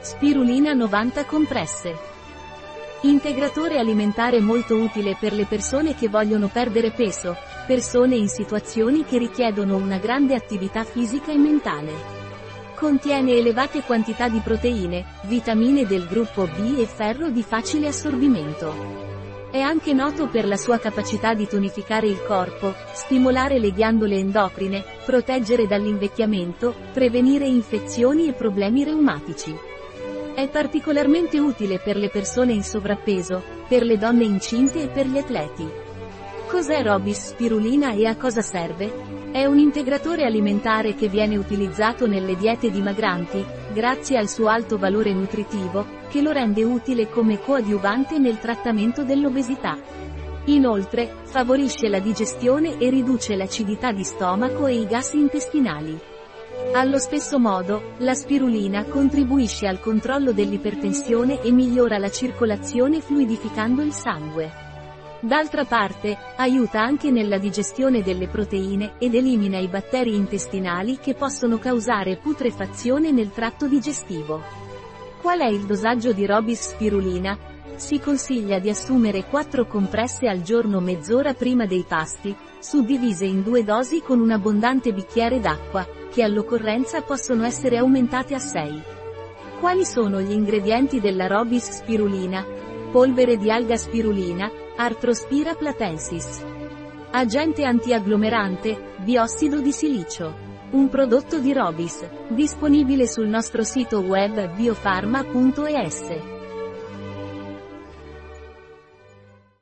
Spirulina 90 compresse. Integratore alimentare molto utile per le persone che vogliono perdere peso, persone in situazioni che richiedono una grande attività fisica e mentale. Contiene elevate quantità di proteine, vitamine del gruppo B e ferro di facile assorbimento. È anche noto per la sua capacità di tonificare il corpo, stimolare le ghiandole endocrine, proteggere dall'invecchiamento, prevenire infezioni e problemi reumatici. È particolarmente utile per le persone in sovrappeso, per le donne incinte e per gli atleti. Cos'è Robis spirulina e a cosa serve? È un integratore alimentare che viene utilizzato nelle diete dimagranti, grazie al suo alto valore nutritivo, che lo rende utile come coadiuvante nel trattamento dell'obesità. Inoltre, favorisce la digestione e riduce l'acidità di stomaco e i gas intestinali. Allo stesso modo, la spirulina contribuisce al controllo dell'ipertensione e migliora la circolazione fluidificando il sangue. D'altra parte, aiuta anche nella digestione delle proteine ed elimina i batteri intestinali che possono causare putrefazione nel tratto digestivo. Qual è il dosaggio di Robis spirulina? Si consiglia di assumere 4 compresse al giorno mezz'ora prima dei pasti, suddivise in due dosi con un abbondante bicchiere d'acqua, che all'occorrenza possono essere aumentate a 6. Quali sono gli ingredienti della Robis spirulina? Polvere di alga spirulina, Arthrospira platensis. Agente antiagglomerante, biossido di silicio. Un prodotto di Robis, disponibile sul nostro sito web biofarma.es.